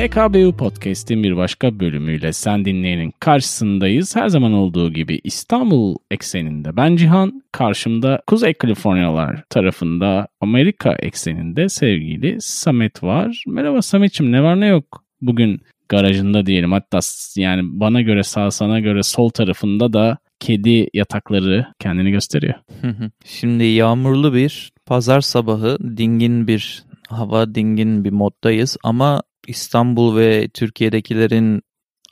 PKBU Podcast'in bir başka bölümüyle sen dinleyenin karşısındayız. Her zaman olduğu gibi İstanbul ekseninde ben Cihan, karşımda Kuzey Kaliforniyalar tarafında Amerika ekseninde sevgili Samet var. Merhaba Samet'ciğim ne var ne yok bugün garajında diyelim. Hatta yani bana göre sağ sana göre sol tarafında da kedi yatakları kendini gösteriyor. Şimdi yağmurlu bir pazar sabahı dingin bir hava dingin bir moddayız ama İstanbul ve Türkiye'dekilerin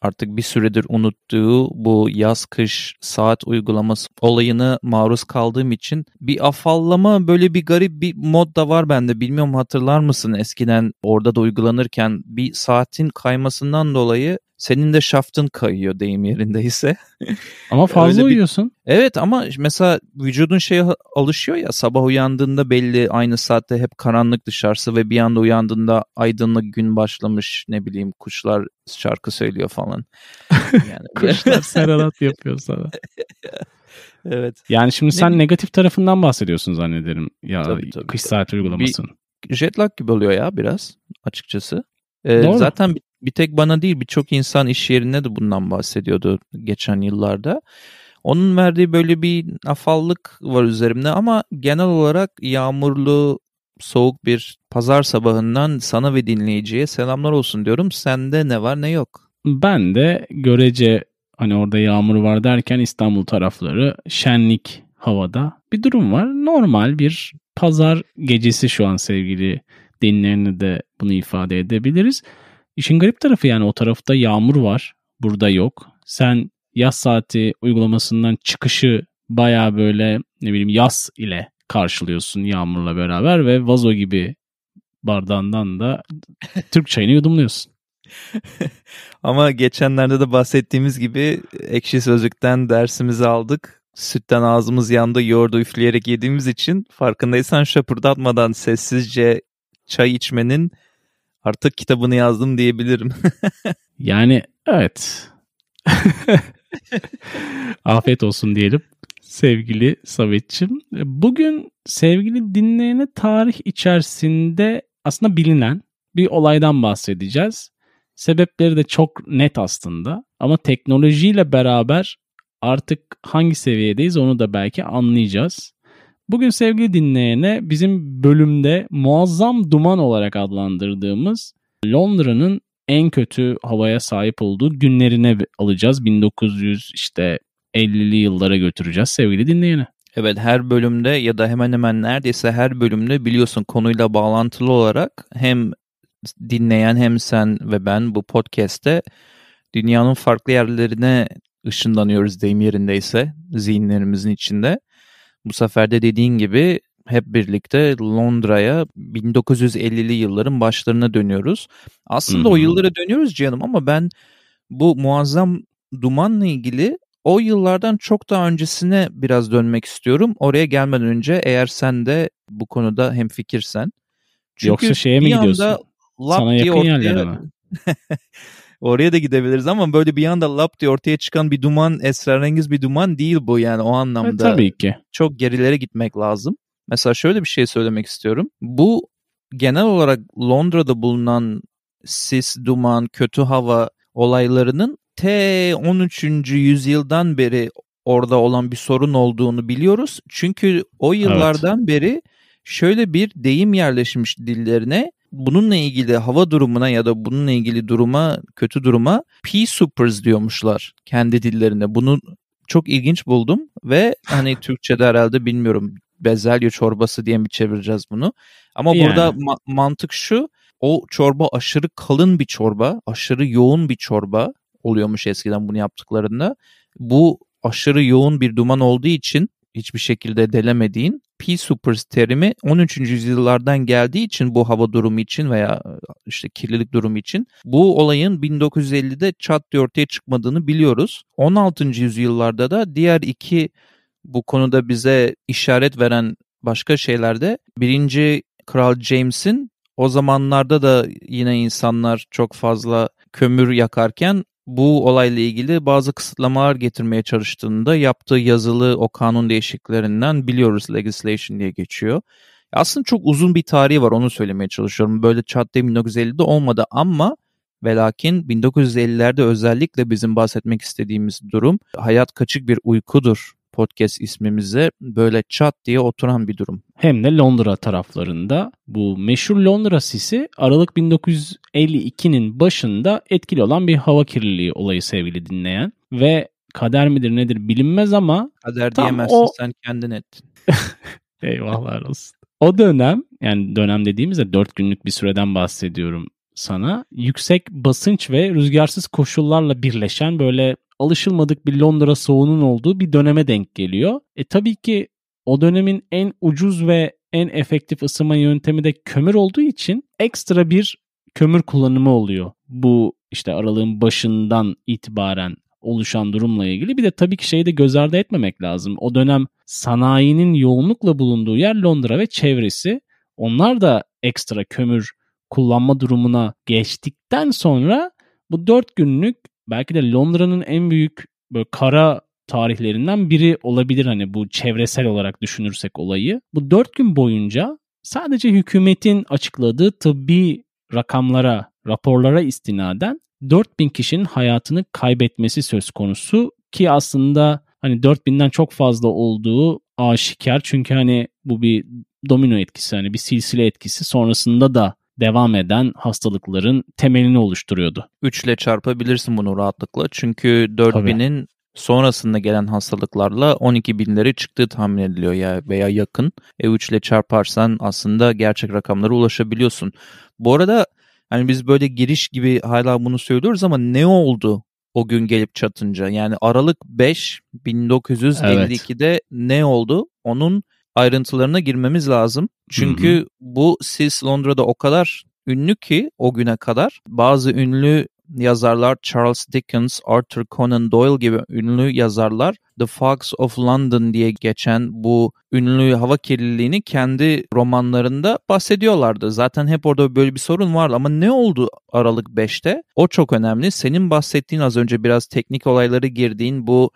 artık bir süredir unuttuğu bu yaz kış saat uygulaması olayını maruz kaldığım için bir afallama böyle bir garip bir mod da var bende. Bilmiyorum hatırlar mısın eskiden orada da uygulanırken bir saatin kaymasından dolayı senin de şaftın kayıyor deyim yerindeyse. Ama fazla bir... uyuyorsun. Evet ama mesela vücudun şeye alışıyor ya sabah uyandığında belli aynı saatte hep karanlık dışarısı ve bir anda uyandığında aydınlık gün başlamış ne bileyim kuşlar şarkı söylüyor falan. Yani kuşlar serenat yapıyor sana. evet. Yani şimdi sen ne negatif tarafından bahsediyorsun zannederim ya tabii, tabii, kış saat uygulamasının. Bir jet lag gibi oluyor ya biraz açıkçası. Ee, Doğru. Zaten bir tek bana değil birçok insan iş yerinde de bundan bahsediyordu geçen yıllarda. Onun verdiği böyle bir afallık var üzerimde ama genel olarak yağmurlu, soğuk bir pazar sabahından sana ve dinleyiciye selamlar olsun diyorum. Sende ne var ne yok? Ben de görece hani orada yağmur var derken İstanbul tarafları şenlik havada bir durum var. Normal bir pazar gecesi şu an sevgili dinleyenine de bunu ifade edebiliriz. İşin garip tarafı yani o tarafta yağmur var. Burada yok. Sen yaz saati uygulamasından çıkışı baya böyle ne bileyim yaz ile karşılıyorsun yağmurla beraber ve vazo gibi bardağından da Türk çayını yudumluyorsun. Ama geçenlerde de bahsettiğimiz gibi ekşi sözlükten dersimizi aldık. Sütten ağzımız yandı, yoğurdu üfleyerek yediğimiz için farkındaysan şapırdatmadan sessizce çay içmenin artık kitabını yazdım diyebilirim. yani evet. Afiyet olsun diyelim sevgili Samet'ciğim. Bugün sevgili dinleyene tarih içerisinde aslında bilinen bir olaydan bahsedeceğiz. Sebepleri de çok net aslında ama teknolojiyle beraber artık hangi seviyedeyiz onu da belki anlayacağız. Bugün sevgili dinleyene bizim bölümde muazzam duman olarak adlandırdığımız Londra'nın en kötü havaya sahip olduğu günlerine alacağız. 1900 işte 50'li yıllara götüreceğiz sevgili dinleyene. Evet her bölümde ya da hemen hemen neredeyse her bölümde biliyorsun konuyla bağlantılı olarak hem dinleyen hem sen ve ben bu podcast'te dünyanın farklı yerlerine ışınlanıyoruz deyim yerindeyse zihinlerimizin içinde. Bu sefer de dediğin gibi hep birlikte Londra'ya 1950'li yılların başlarına dönüyoruz. Aslında hmm. o yıllara dönüyoruz canım ama ben bu muazzam dumanla ilgili o yıllardan çok daha öncesine biraz dönmek istiyorum. Oraya gelmeden önce eğer sen de bu konuda hem fikirsen. Çünkü Yoksa şeye mi gidiyorsun? Sana yakın yerlere mi? Oraya da gidebiliriz ama böyle bir anda lap diye ortaya çıkan bir duman, esrarengiz bir duman değil bu yani o anlamda. E, tabii ki. Çok gerilere gitmek lazım. Mesela şöyle bir şey söylemek istiyorum. Bu genel olarak Londra'da bulunan sis, duman, kötü hava olaylarının T 13. yüzyıldan beri orada olan bir sorun olduğunu biliyoruz. Çünkü o yıllardan evet. beri şöyle bir deyim yerleşmiş dillerine bununla ilgili hava durumuna ya da bununla ilgili duruma, kötü duruma P supers diyormuşlar kendi dillerinde. Bunu çok ilginç buldum ve hani Türkçe'de herhalde bilmiyorum bezelye çorbası diye mi çevireceğiz bunu. Ama yani. burada ma- mantık şu o çorba aşırı kalın bir çorba, aşırı yoğun bir çorba oluyormuş eskiden bunu yaptıklarında. Bu aşırı yoğun bir duman olduğu için hiçbir şekilde delemediğin P supers terimi 13. yüzyıllardan geldiği için bu hava durumu için veya işte kirlilik durumu için bu olayın 1950'de çat diye ortaya çıkmadığını biliyoruz. 16. yüzyıllarda da diğer iki bu konuda bize işaret veren başka şeylerde birinci Kral James'in o zamanlarda da yine insanlar çok fazla kömür yakarken bu olayla ilgili bazı kısıtlamalar getirmeye çalıştığında yaptığı yazılı o kanun değişikliklerinden biliyoruz legislation diye geçiyor. Aslında çok uzun bir tarihi var onu söylemeye çalışıyorum. Böyle çat diye 1950'de olmadı ama Velakin 1950'lerde özellikle bizim bahsetmek istediğimiz durum hayat kaçık bir uykudur podcast ismimize böyle çat diye oturan bir durum. Hem de Londra taraflarında. Bu meşhur Londra sisi Aralık 1952'nin başında etkili olan bir hava kirliliği olayı sevgili dinleyen. Ve kader midir nedir bilinmez ama kader diyemezsin o... sen kendin ettin. Eyvahlar olsun. O dönem yani dönem dediğimizde 4 günlük bir süreden bahsediyorum sana. Yüksek basınç ve rüzgarsız koşullarla birleşen böyle alışılmadık bir Londra soğuğunun olduğu bir döneme denk geliyor. E tabii ki o dönemin en ucuz ve en efektif ısınma yöntemi de kömür olduğu için ekstra bir kömür kullanımı oluyor. Bu işte aralığın başından itibaren oluşan durumla ilgili. Bir de tabii ki şeyi de göz ardı etmemek lazım. O dönem sanayinin yoğunlukla bulunduğu yer Londra ve çevresi. Onlar da ekstra kömür kullanma durumuna geçtikten sonra bu dört günlük belki de Londra'nın en büyük böyle kara tarihlerinden biri olabilir hani bu çevresel olarak düşünürsek olayı. Bu dört gün boyunca sadece hükümetin açıkladığı tıbbi rakamlara, raporlara istinaden 4000 kişinin hayatını kaybetmesi söz konusu ki aslında hani 4000'den çok fazla olduğu aşikar çünkü hani bu bir domino etkisi hani bir silsile etkisi sonrasında da devam eden hastalıkların temelini oluşturuyordu. 3 ile çarpabilirsin bunu rahatlıkla çünkü 4000'in sonrasında gelen hastalıklarla 12 binleri çıktığı tahmin ediliyor ya veya yakın. E 3 ile çarparsan aslında gerçek rakamlara ulaşabiliyorsun. Bu arada hani biz böyle giriş gibi hala bunu söylüyoruz ama ne oldu o gün gelip çatınca? Yani Aralık 5 1952'de evet. ne oldu? Onun ayrıntılarına girmemiz lazım. Çünkü hı hı. bu sis Londra'da o kadar ünlü ki o güne kadar bazı ünlü yazarlar Charles Dickens, Arthur Conan Doyle gibi ünlü yazarlar The Fogs of London diye geçen bu ünlü hava kirliliğini kendi romanlarında bahsediyorlardı. Zaten hep orada böyle bir sorun vardı ama ne oldu Aralık 5'te? O çok önemli. Senin bahsettiğin az önce biraz teknik olayları girdiğin bu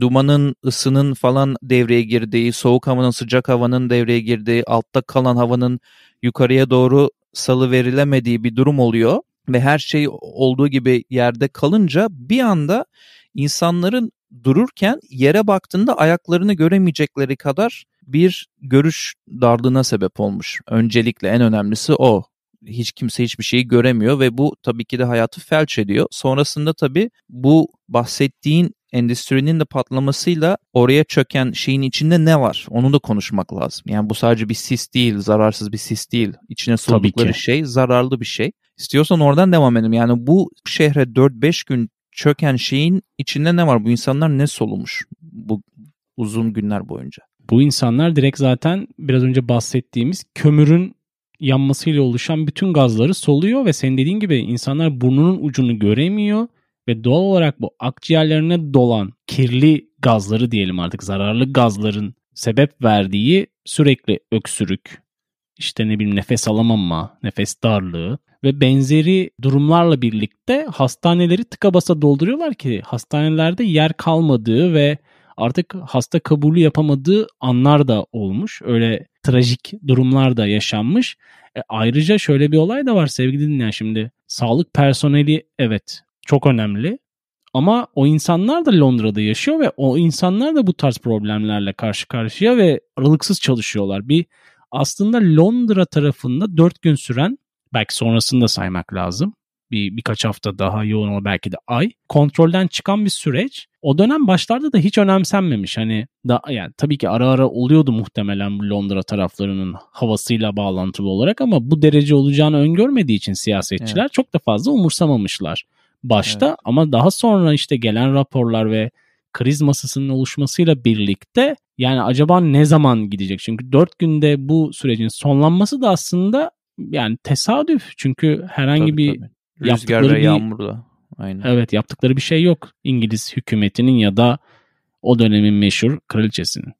dumanın, ısının falan devreye girdiği, soğuk havanın, sıcak havanın devreye girdiği, altta kalan havanın yukarıya doğru salı verilemediği bir durum oluyor ve her şey olduğu gibi yerde kalınca bir anda insanların dururken yere baktığında ayaklarını göremeyecekleri kadar bir görüş darlığına sebep olmuş. Öncelikle en önemlisi o. Hiç kimse hiçbir şeyi göremiyor ve bu tabii ki de hayatı felç ediyor. Sonrasında tabii bu bahsettiğin endüstrinin de patlamasıyla oraya çöken şeyin içinde ne var? Onu da konuşmak lazım. Yani bu sadece bir sis değil, zararsız bir sis değil. İçine soğudukları şey zararlı bir şey. İstiyorsan oradan devam edelim. Yani bu şehre 4-5 gün çöken şeyin içinde ne var? Bu insanlar ne solumuş bu uzun günler boyunca? Bu insanlar direkt zaten biraz önce bahsettiğimiz kömürün yanmasıyla oluşan bütün gazları soluyor ve senin dediğin gibi insanlar burnunun ucunu göremiyor ve doğal olarak bu akciğerlerine dolan kirli gazları diyelim artık zararlı gazların sebep verdiği sürekli öksürük, işte ne bileyim nefes alamama, nefes darlığı ve benzeri durumlarla birlikte hastaneleri tıka basa dolduruyorlar ki hastanelerde yer kalmadığı ve artık hasta kabulü yapamadığı anlar da olmuş. Öyle trajik durumlar da yaşanmış. E, ayrıca şöyle bir olay da var sevgili dinleyen şimdi. Sağlık personeli evet çok önemli. Ama o insanlar da Londra'da yaşıyor ve o insanlar da bu tarz problemlerle karşı karşıya ve aralıksız çalışıyorlar. Bir aslında Londra tarafında 4 gün süren belki sonrasını da saymak lazım. Bir birkaç hafta daha yoğun ama belki de ay. Kontrolden çıkan bir süreç. O dönem başlarda da hiç önemsenmemiş. Hani da yani tabii ki ara ara oluyordu muhtemelen Londra taraflarının havasıyla bağlantılı olarak ama bu derece olacağını öngörmediği için siyasetçiler evet. çok da fazla umursamamışlar başta evet. ama daha sonra işte gelen raporlar ve kriz masasının oluşmasıyla birlikte yani acaba ne zaman gidecek? Çünkü 4 günde bu sürecin sonlanması da aslında yani tesadüf. Çünkü herhangi tabii, bir tabii. Rüzgar ve yağmurla. Aynen. Evet yaptıkları bir şey yok. İngiliz hükümetinin ya da o dönemin meşhur kraliçesinin.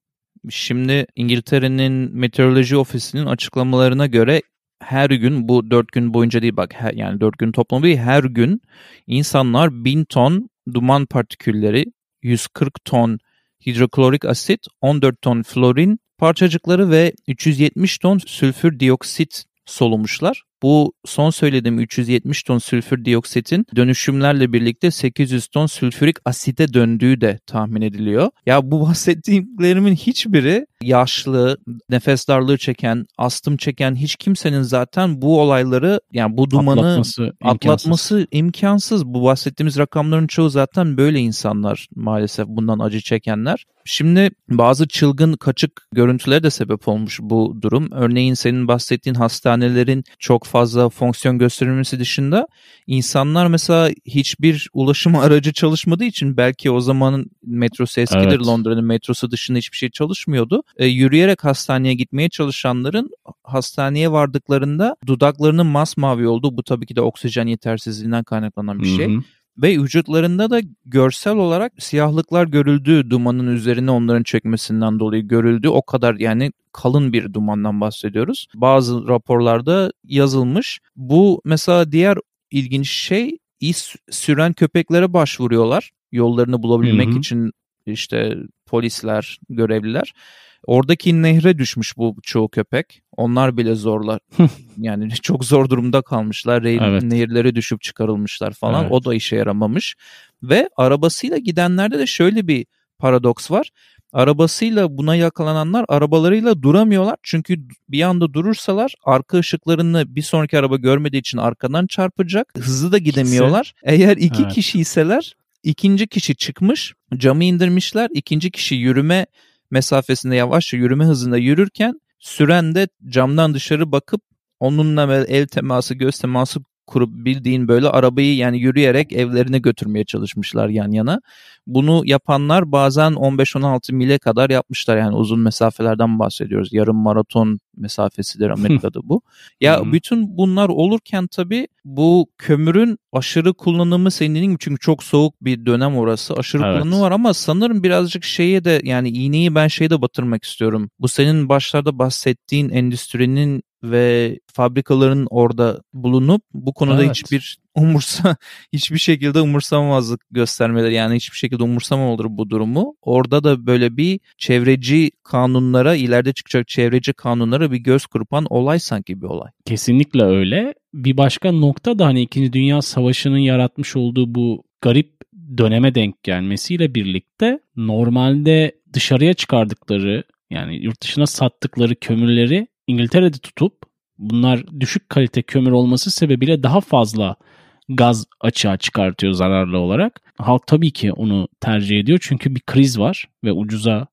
Şimdi İngiltere'nin meteoroloji ofisinin açıklamalarına göre her gün bu dört gün boyunca değil bak her, yani dört gün toplamı değil her gün insanlar bin ton duman partikülleri 140 ton hidroklorik asit 14 ton florin parçacıkları ve 370 ton sülfür dioksit solumuşlar. Bu son söylediğim 370 ton sülfür dioksitin dönüşümlerle birlikte 800 ton sülfürik asite döndüğü de tahmin ediliyor. Ya bu bahsettiklerimin hiçbiri yaşlı, nefes darlığı çeken, astım çeken hiç kimsenin zaten bu olayları yani bu dumanı Atlatması imkansız. atlatması imkansız. Bu bahsettiğimiz rakamların çoğu zaten böyle insanlar maalesef bundan acı çekenler. Şimdi bazı çılgın kaçık görüntülere de sebep olmuş bu durum. Örneğin senin bahsettiğin hastanelerin çok fazla fonksiyon gösterilmesi dışında insanlar mesela hiçbir ulaşım aracı çalışmadığı için belki o zamanın metrosu eskidir Evet. Londra'nın metrosu dışında hiçbir şey çalışmıyordu. E, yürüyerek hastaneye gitmeye çalışanların hastaneye vardıklarında dudaklarının masmavi olduğu bu tabii ki de oksijen yetersizliğinden kaynaklanan bir şey. Hı hı. Ve vücutlarında da görsel olarak siyahlıklar görüldü dumanın üzerine onların çökmesinden dolayı görüldü. O kadar yani kalın bir dumandan bahsediyoruz. Bazı raporlarda yazılmış. Bu mesela diğer ilginç şey iz süren köpeklere başvuruyorlar. Yollarını bulabilmek Hı hı. için işte polisler, görevliler. Oradaki nehre düşmüş bu çoğu köpek. Onlar bile zorlar. yani çok zor durumda kalmışlar. Re- Evet. Nehirlere düşüp çıkarılmışlar falan. Evet. O da işe yaramamış. Ve arabasıyla gidenlerde de şöyle bir paradoks var. Arabasıyla buna yakalananlar arabalarıyla duramıyorlar. Çünkü bir anda durursalar arka ışıklarını bir sonraki araba görmediği için arkadan çarpacak. Hızlı da gidemiyorlar. Eğer iki Evet. kişiyseler ikinci kişi çıkmış camı indirmişler. İkinci kişi yürüme mesafesinde yavaşça yürüme hızında yürürken süren de camdan dışarı bakıp onunla el teması göz teması kurup bildiğin böyle arabayı yani yürüyerek evlerine götürmeye çalışmışlar yan yana. Bunu yapanlar bazen 15-16 mile kadar yapmışlar yani uzun mesafelerden bahsediyoruz. Yarım maraton mesafesidir Amerika'da bu. Ya bütün bunlar olurken tabii bu kömürün aşırı kullanımı senin çünkü çok soğuk bir dönem orası. Aşırı Evet. kullanımı var ama sanırım birazcık şeye de yani iğneyi ben şeye de batırmak istiyorum. Bu senin başlarda bahsettiğin endüstrinin ve fabrikaların orada bulunup bu konuda Evet. hiçbir umursa hiçbir şekilde umursamamazlık göstermeleri yani hiçbir şekilde umursamamaları bu durumu. Orada da böyle bir çevreci kanunlara ileride çıkacak çevreci kanunlara bir göz kırpan olay sanki bir olay. Kesinlikle öyle. Bir başka nokta da hani 2. Dünya Savaşı'nın yaratmış olduğu bu garip döneme denk gelmesiyle birlikte normalde dışarıya çıkardıkları yani yurt dışına sattıkları kömürleri İngiltere'de tutup bunlar düşük kalite kömür olması sebebiyle daha fazla gaz açığa çıkartıyor zararlı olarak. Halk tabii ki onu tercih ediyor çünkü bir kriz var ve ucuza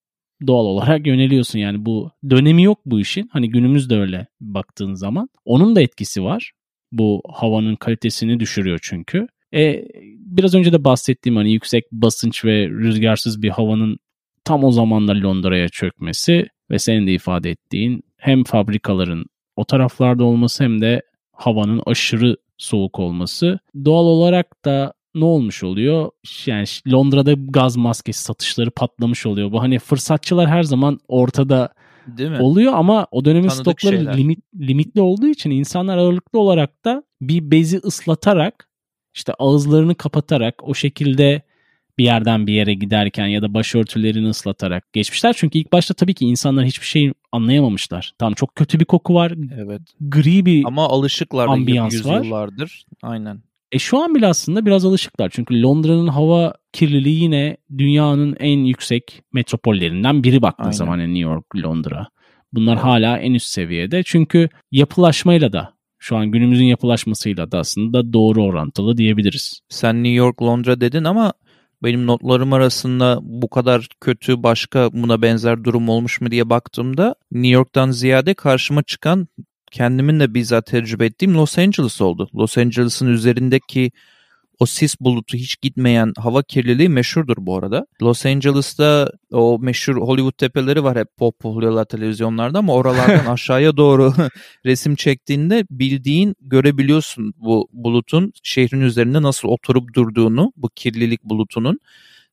doğal olarak yöneliyorsun. Yani bu dönemi yok bu işin. Hani günümüzde öyle baktığın zaman. Onun da etkisi var. Bu havanın kalitesini düşürüyor çünkü. E, biraz önce de bahsettiğim hani yüksek basınç ve rüzgarsız bir havanın tam o zamanlar Londra'ya çökmesi ve senin de ifade ettiğin hem fabrikaların o taraflarda olması hem de havanın aşırı soğuk olması. Doğal olarak da ne olmuş oluyor? Yani Londra'da gaz maskesi satışları patlamış oluyor. Bu hani fırsatçılar her zaman ortada Değil mi? oluyor ama o dönemin Tanıdık stokları şeyler. limit, limitli olduğu için insanlar ağırlıklı olarak da bir bezi ıslatarak işte ağızlarını kapatarak o şekilde bir yerden bir yere giderken ya da başörtülerini ıslatarak geçmişler. Çünkü ilk başta tabii ki insanlar hiçbir şey anlayamamışlar. Tamam çok kötü bir koku var. Evet. Gri bir Ama alışıklar Ambiyans var. Aynen. E şu an bile aslında biraz alışıklar. Çünkü Londra'nın hava kirliliği yine dünyanın en yüksek metropollerinden biri baktığın zaman yani New York, Londra. Bunlar Evet. hala en üst seviyede. Çünkü yapılaşmayla da şu an günümüzün yapılaşmasıyla da aslında doğru orantılı diyebiliriz. Sen New York, Londra dedin ama benim notlarım arasında bu kadar kötü başka buna benzer durum olmuş mu diye baktığımda New York'tan ziyade karşıma çıkan kendimin de bizzat tecrübe ettiğim Los Angeles oldu. Los Angeles'ın üzerindeki o sis bulutu hiç gitmeyen hava kirliliği meşhurdur bu arada. Los Angeles'ta o meşhur Hollywood tepeleri var hep pop oluyorlar televizyonlarda ama oralardan aşağıya doğru resim çektiğinde bildiğin görebiliyorsun bu bulutun şehrin üzerinde nasıl oturup durduğunu bu kirlilik bulutunun.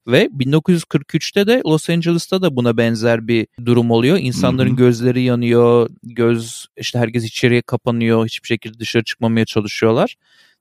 Ve 1943'te de Los Angeles'ta da buna benzer bir durum oluyor. İnsanların Hı hı. gözleri yanıyor, göz işte herkes içeriye kapanıyor, hiçbir şekilde dışarı çıkmamaya çalışıyorlar.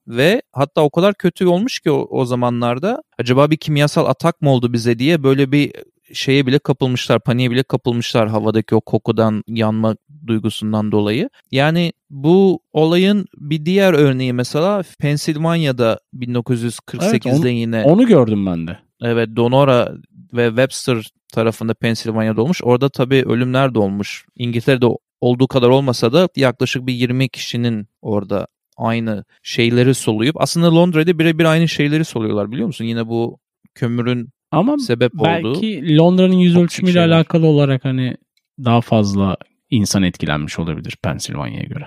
Ve hatta o kadar kötü olmuş ki o, o zamanlarda acaba bir kimyasal atak mı oldu bize diye böyle bir şeye bile kapılmışlar, paniğe bile kapılmışlar havadaki o kokudan yanma duygusundan dolayı. Yani bu olayın bir diğer örneği mesela Pensilvanya'da 1948'de Evet, onu- yine Onu gördüm ben de. evet Donora ve Webster tarafında Pensilvanya'da olmuş. Orada tabii ölümler de olmuş. İngiltere'de olduğu kadar olmasa da yaklaşık bir 20 kişinin orada aynı şeyleri soluyup aslında Londra'da birebir aynı şeyleri soluyorlar biliyor musun? Yine bu kömürün Ama sebep olduğu. belki Londra'nın yüz ölçümüyle şeyler. alakalı olarak hani daha fazla insan etkilenmiş olabilir Pensilvanya'ya göre.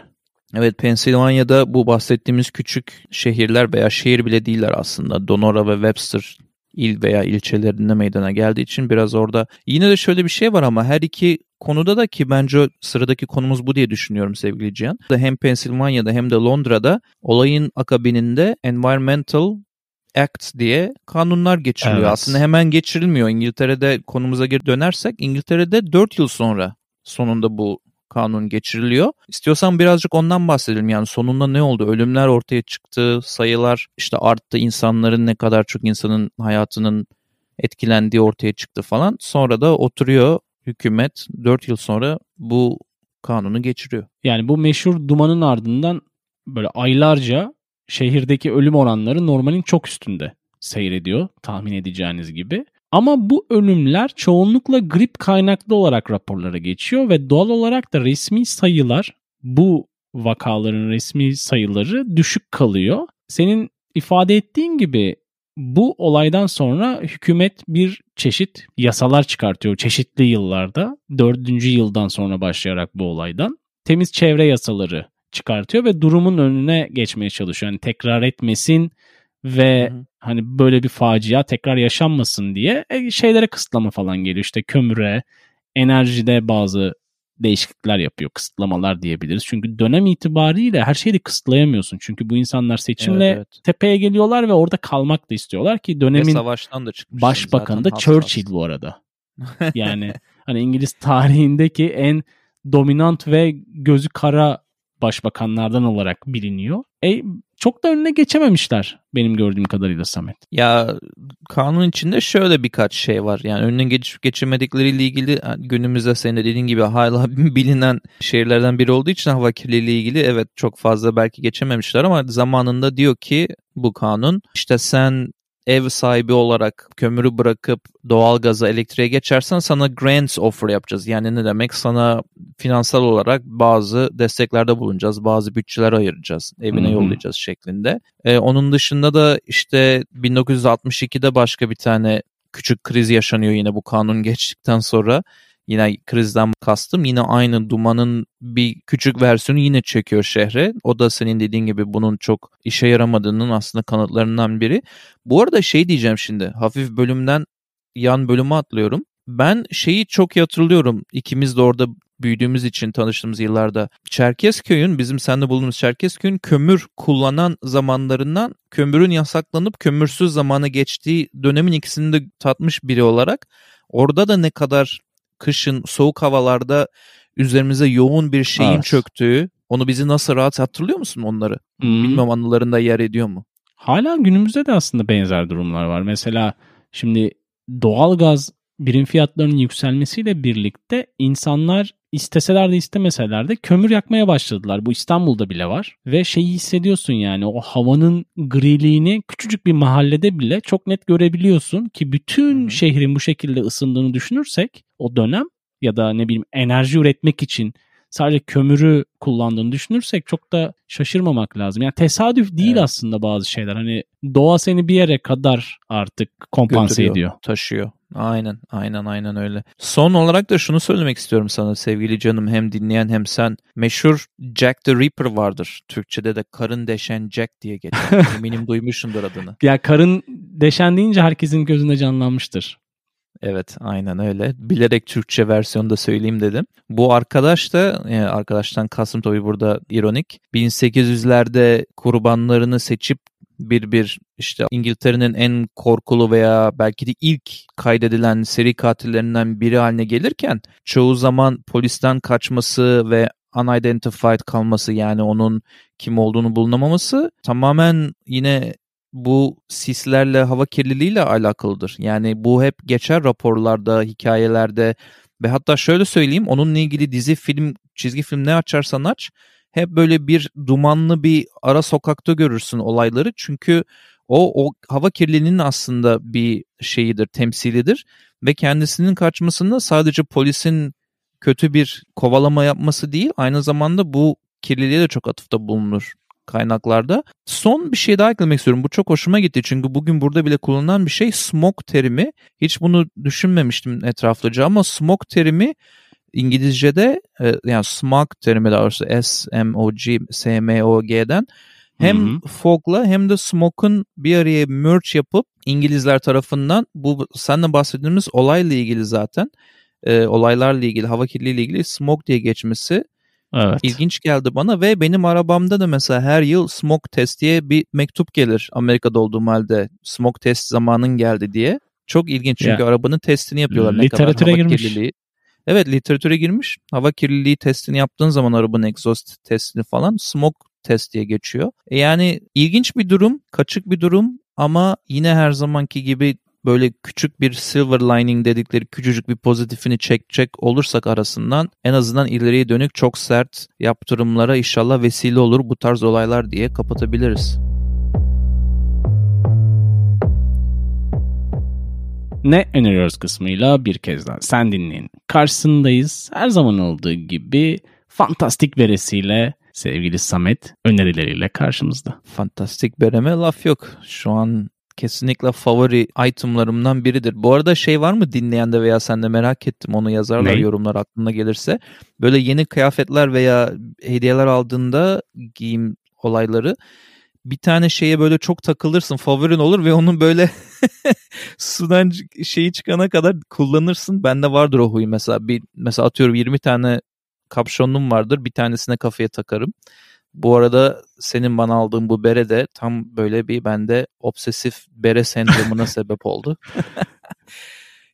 Evet Pensilvanya'da bu bahsettiğimiz küçük şehirler veya şehir bile değiller aslında. Donora ve Webster il veya ilçelerinde meydana geldiği için biraz orada. Yine de şöyle bir şey var ama her iki konuda da ki bence sıradaki konumuz bu diye düşünüyorum sevgili Cihan. Hem Pensilvanya'da hem de Londra'da olayın akabininde Environmental Act diye kanunlar geçiriliyor. Evet. Aslında hemen geçirilmiyor. İngiltere'de konumuza geri dönersek İngiltere'de 4 yıl sonra sonunda bu kanun geçiriliyor. İstiyorsan birazcık ondan bahsedelim. Yani sonunda ne oldu? Ölümler ortaya çıktı, sayılar işte arttı, insanların ne kadar çok insanın hayatının etkilendiği ortaya çıktı falan. Sonra da oturuyor hükümet 4 yıl sonra bu kanunu geçiriyor. Yani bu meşhur dumanın ardından böyle aylarca şehirdeki ölüm oranları normalin çok üstünde seyrediyor tahmin edeceğiniz gibi. Ama bu ölümler çoğunlukla grip kaynaklı olarak raporlara geçiyor ve doğal olarak da resmi sayılar bu vakaların resmi sayıları düşük kalıyor. Senin ifade ettiğin gibi bu olaydan sonra hükümet bir çeşit yasalar çıkartıyor çeşitli yıllarda. Dördüncü yıldan sonra başlayarak bu olaydan. Temiz çevre yasaları çıkartıyor ve durumun önüne geçmeye çalışıyor. Yani tekrar etmesin ve Hı hı. Hani böyle bir facia tekrar yaşanmasın diye e, şeylere kısıtlama falan geliyor. İşte kömüre, enerjide bazı değişiklikler yapıyor. Kısıtlamalar diyebiliriz. Çünkü dönem itibariyle her şeyi de kısıtlayamıyorsun. Çünkü bu insanlar seçimle Evet, evet. tepeye geliyorlar ve orada kalmak da istiyorlar ki Ve dönemin savaştan da çıkmış. başbakanı da Churchill bu arada. Yani hani İngiliz tarihindeki en dominant ve gözü kara başbakanlardan olarak biliniyor. E, çok da önüne geçememişler benim gördüğüm kadarıyla Samet. Ya kanun içinde şöyle birkaç şey var. Yani önüne geçip geçemedikleriyle ilgili günümüzde senin de dediğin gibi hala bilinen şehirlerden biri olduğu için hava kirliliği ilgili evet çok fazla belki geçememişler ama zamanında diyor ki bu kanun işte sen ev sahibi olarak kömürü bırakıp doğalgaza, elektriğe geçersen sana grants offer yapacağız. Yani ne demek? Sana finansal olarak bazı desteklerde bulunacağız, bazı bütçeler ayıracağız, evine Hı hı. yollayacağız şeklinde. Ee, onun dışında da işte 1962'de başka bir tane küçük kriz yaşanıyor yine bu kanun geçtikten sonra. Yine krizden kastım yine aynı dumanın bir küçük versiyonu yine çekiyor şehre. O da senin dediğin gibi bunun çok işe yaramadığının aslında kanıtlarından biri. Bu arada şey diyeceğim şimdi hafif bölümden yan bölüme atlıyorum. Ben şeyi çok hatırlıyorum. İkimiz de orada büyüdüğümüz için tanıştığımız yıllarda. Çerkezköy'ün bizim sende bulunduğumuz Çerkezköy'ün kömür kullanan zamanlarından kömürün yasaklanıp kömürsüz zamana geçtiği dönemin ikisini de tatmış biri olarak orada da ne kadar kışın soğuk havalarda üzerimize yoğun bir şeyin Evet. çöktüğü onu bizi nasıl rahat hatırlıyor musun onları? Hmm. Bilmem anılarında yer ediyor mu? Hala günümüzde de aslında benzer durumlar var. Mesela şimdi doğalgaz birim fiyatlarının yükselmesiyle birlikte insanlar isteseler de istemeseler de kömür yakmaya başladılar. Bu İstanbul'da bile var. Ve şeyi hissediyorsun yani o havanın griliğini küçücük bir mahallede bile çok net görebiliyorsun ki bütün Hı hı. şehrin bu şekilde ısındığını düşünürsek o dönem ya da ne bileyim enerji üretmek için sadece kömürü kullandığını düşünürsek çok da şaşırmamak lazım. Yani tesadüf değil Evet. aslında bazı şeyler. Hani doğa seni bir yere kadar artık kompanse Götürüyor, ediyor. Taşıyor. Aynen aynen aynen öyle. Son olarak da şunu söylemek istiyorum sana sevgili canım hem dinleyen hem sen. Meşhur Jack the Ripper vardır. Türkçe'de de karın deşen Jack diye geçer. Eminim duymuşsundur adını. Ya karın deşen deyince herkesin gözünde canlanmıştır. Evet aynen öyle. Bilerek Türkçe versiyonu da söyleyeyim dedim. Bu arkadaş da e, arkadaştan kastım tabii burada ironik. 1800'lerde kurbanlarını seçip bir bir işte İngiltere'nin en korkulu veya belki de ilk kaydedilen seri katillerinden biri haline gelirken çoğu zaman polisten kaçması ve unidentified kalması yani onun kim olduğunu bulunamaması tamamen yine bu sislerle hava kirliliğiyle alakalıdır. Yani bu hep geçer raporlarda, hikayelerde ve hatta şöyle söyleyeyim onunla ilgili dizi, film, çizgi film ne açarsan aç hep böyle bir dumanlı bir ara sokakta görürsün olayları. Çünkü o, o hava kirliliğinin aslında bir şeyidir, temsilidir ve kendisinin kaçmasında sadece polisin kötü bir kovalama yapması değil aynı zamanda bu kirliliğe de çok atıfta bulunur kaynaklarda. Son bir şey daha eklemek istiyorum. Bu çok hoşuma gitti çünkü bugün burada bile kullanılan bir şey smoke terimi. Hiç bunu düşünmemiştim etraflıca ama smoke terimi İngilizce'de e, yani smog terimi daha doğrusu S-M-O-G, S-M-O-G'den hem hı hı. fog'la hem de smoke'un bir araya merge yapıp İngilizler tarafından bu seninle bahsettiğimiz olayla ilgili zaten e, olaylarla ilgili hava kirliliği ile ilgili smog diye geçmesi evet. ilginç geldi bana ve benim arabamda da mesela her yıl smog test diye bir mektup gelir Amerika'da olduğum halde smog test zamanın geldi diye. Çok ilginç çünkü ya, arabanın testini yapıyorlar. Literatüre girmiş. Kirliliği. Evet literatüre girmiş. Hava kirliliği testini yaptığın zaman arabanın egzoz testini falan smog test diye geçiyor. E yani ilginç bir durum, kaçık bir durum ama yine her zamanki gibi böyle küçük bir silver lining dedikleri küçücük bir pozitifini çekecek olursak arasından en azından ileriye dönük çok sert yaptırımlara inşallah vesile olur bu tarz olaylar diye kapatabiliriz. Ne öneriyoruz kısmıyla bir kez daha sen dinleyin. Karşısındayız her zaman olduğu gibi fantastik veresiyle sevgili Samet önerileriyle karşımızda. Fantastik bereme laf yok. Şu an kesinlikle favori itemlarımdan biridir. Bu arada şey var mı dinleyende veya sen de merak ettim onu yazarlar ne? yorumlar aklına gelirse. Böyle yeni kıyafetler veya hediyeler aldığında giyim olayları bir tane şeye böyle çok takılırsın favorin olur ve onun böyle sudan şeyi çıkana kadar kullanırsın. Bende vardır o huy mesela bir mesela atıyorum 20 tane kapşonum vardır bir tanesine kafaya takarım. Bu arada senin bana aldığın bu bere de tam böyle bir bende obsesif bere sendromuna sebep oldu.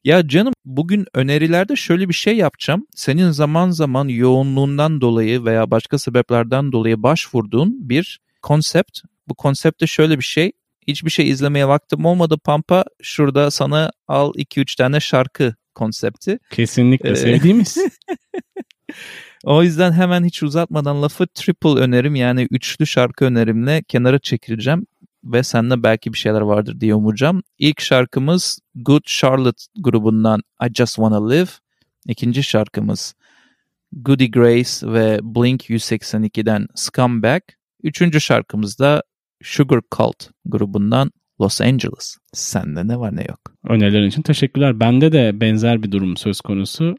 ya canım bugün önerilerde şöyle bir şey yapacağım. Senin zaman zaman yoğunluğundan dolayı veya başka sebeplerden dolayı başvurduğun bir konsept. Bu konsepte şöyle bir şey. Hiçbir şey izlemeye vaktim olmadı Pampa. Şurada sana al 2-3 tane şarkı konsepti. Kesinlikle ee, sevdiğimiz. O yüzden hemen hiç uzatmadan lafı triple önerim yani üçlü şarkı önerimle kenara çekileceğim ve sende belki bir şeyler vardır diye umacağım. İlk şarkımız Good Charlotte grubundan I Just Wanna Live. İkinci şarkımız Goody Grace ve Blink 182'den Scumbag. Üçüncü şarkımız da Sugar Cult grubundan Los Angeles. Sende ne var ne yok. Önerilerin için teşekkürler. Bende de benzer bir durum söz konusu.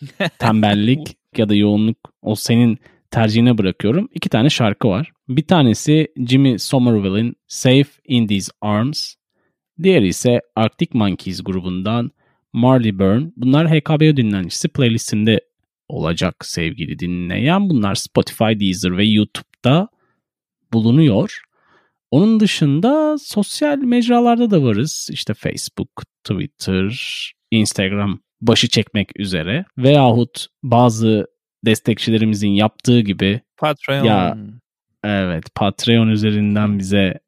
Tembellik ya da yoğunluk o senin tercihine bırakıyorum. İki tane şarkı var. Bir tanesi Jimmy Somerville'in Safe in These Arms. Diğeri ise Arctic Monkeys grubundan Marley Byrne. Bunlar HKBO dinlenicisi playlistimde olacak sevgili dinleyen. Bunlar Spotify, Deezer ve YouTube'da bulunuyor. Onun dışında sosyal mecralarda da varız. İşte Facebook, Twitter, Instagram başı çekmek üzere veyahut bazı destekçilerimizin yaptığı gibi Patreon. Ya evet Patreon üzerinden bize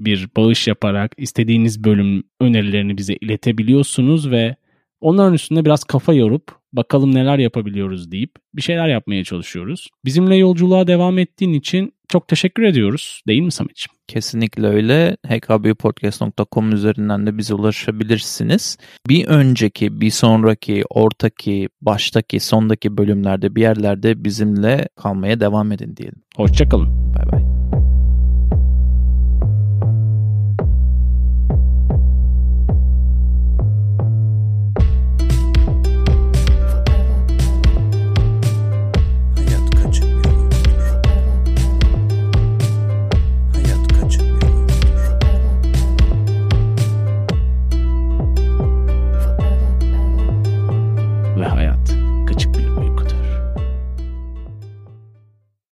bir bağış yaparak istediğiniz bölüm önerilerini bize iletebiliyorsunuz ve onların üstünde biraz kafa yorup bakalım neler yapabiliyoruz deyip bir şeyler yapmaya çalışıyoruz. Bizimle yolculuğa devam ettiğin için çok teşekkür ediyoruz. Değil mi Samet'ciğim? Kesinlikle öyle. hkbpodcast.com üzerinden de bize ulaşabilirsiniz. Bir önceki, bir sonraki, ortaki, baştaki, sondaki bölümlerde bir yerlerde bizimle kalmaya devam edin diyelim. Hoşçakalın. Bay bay.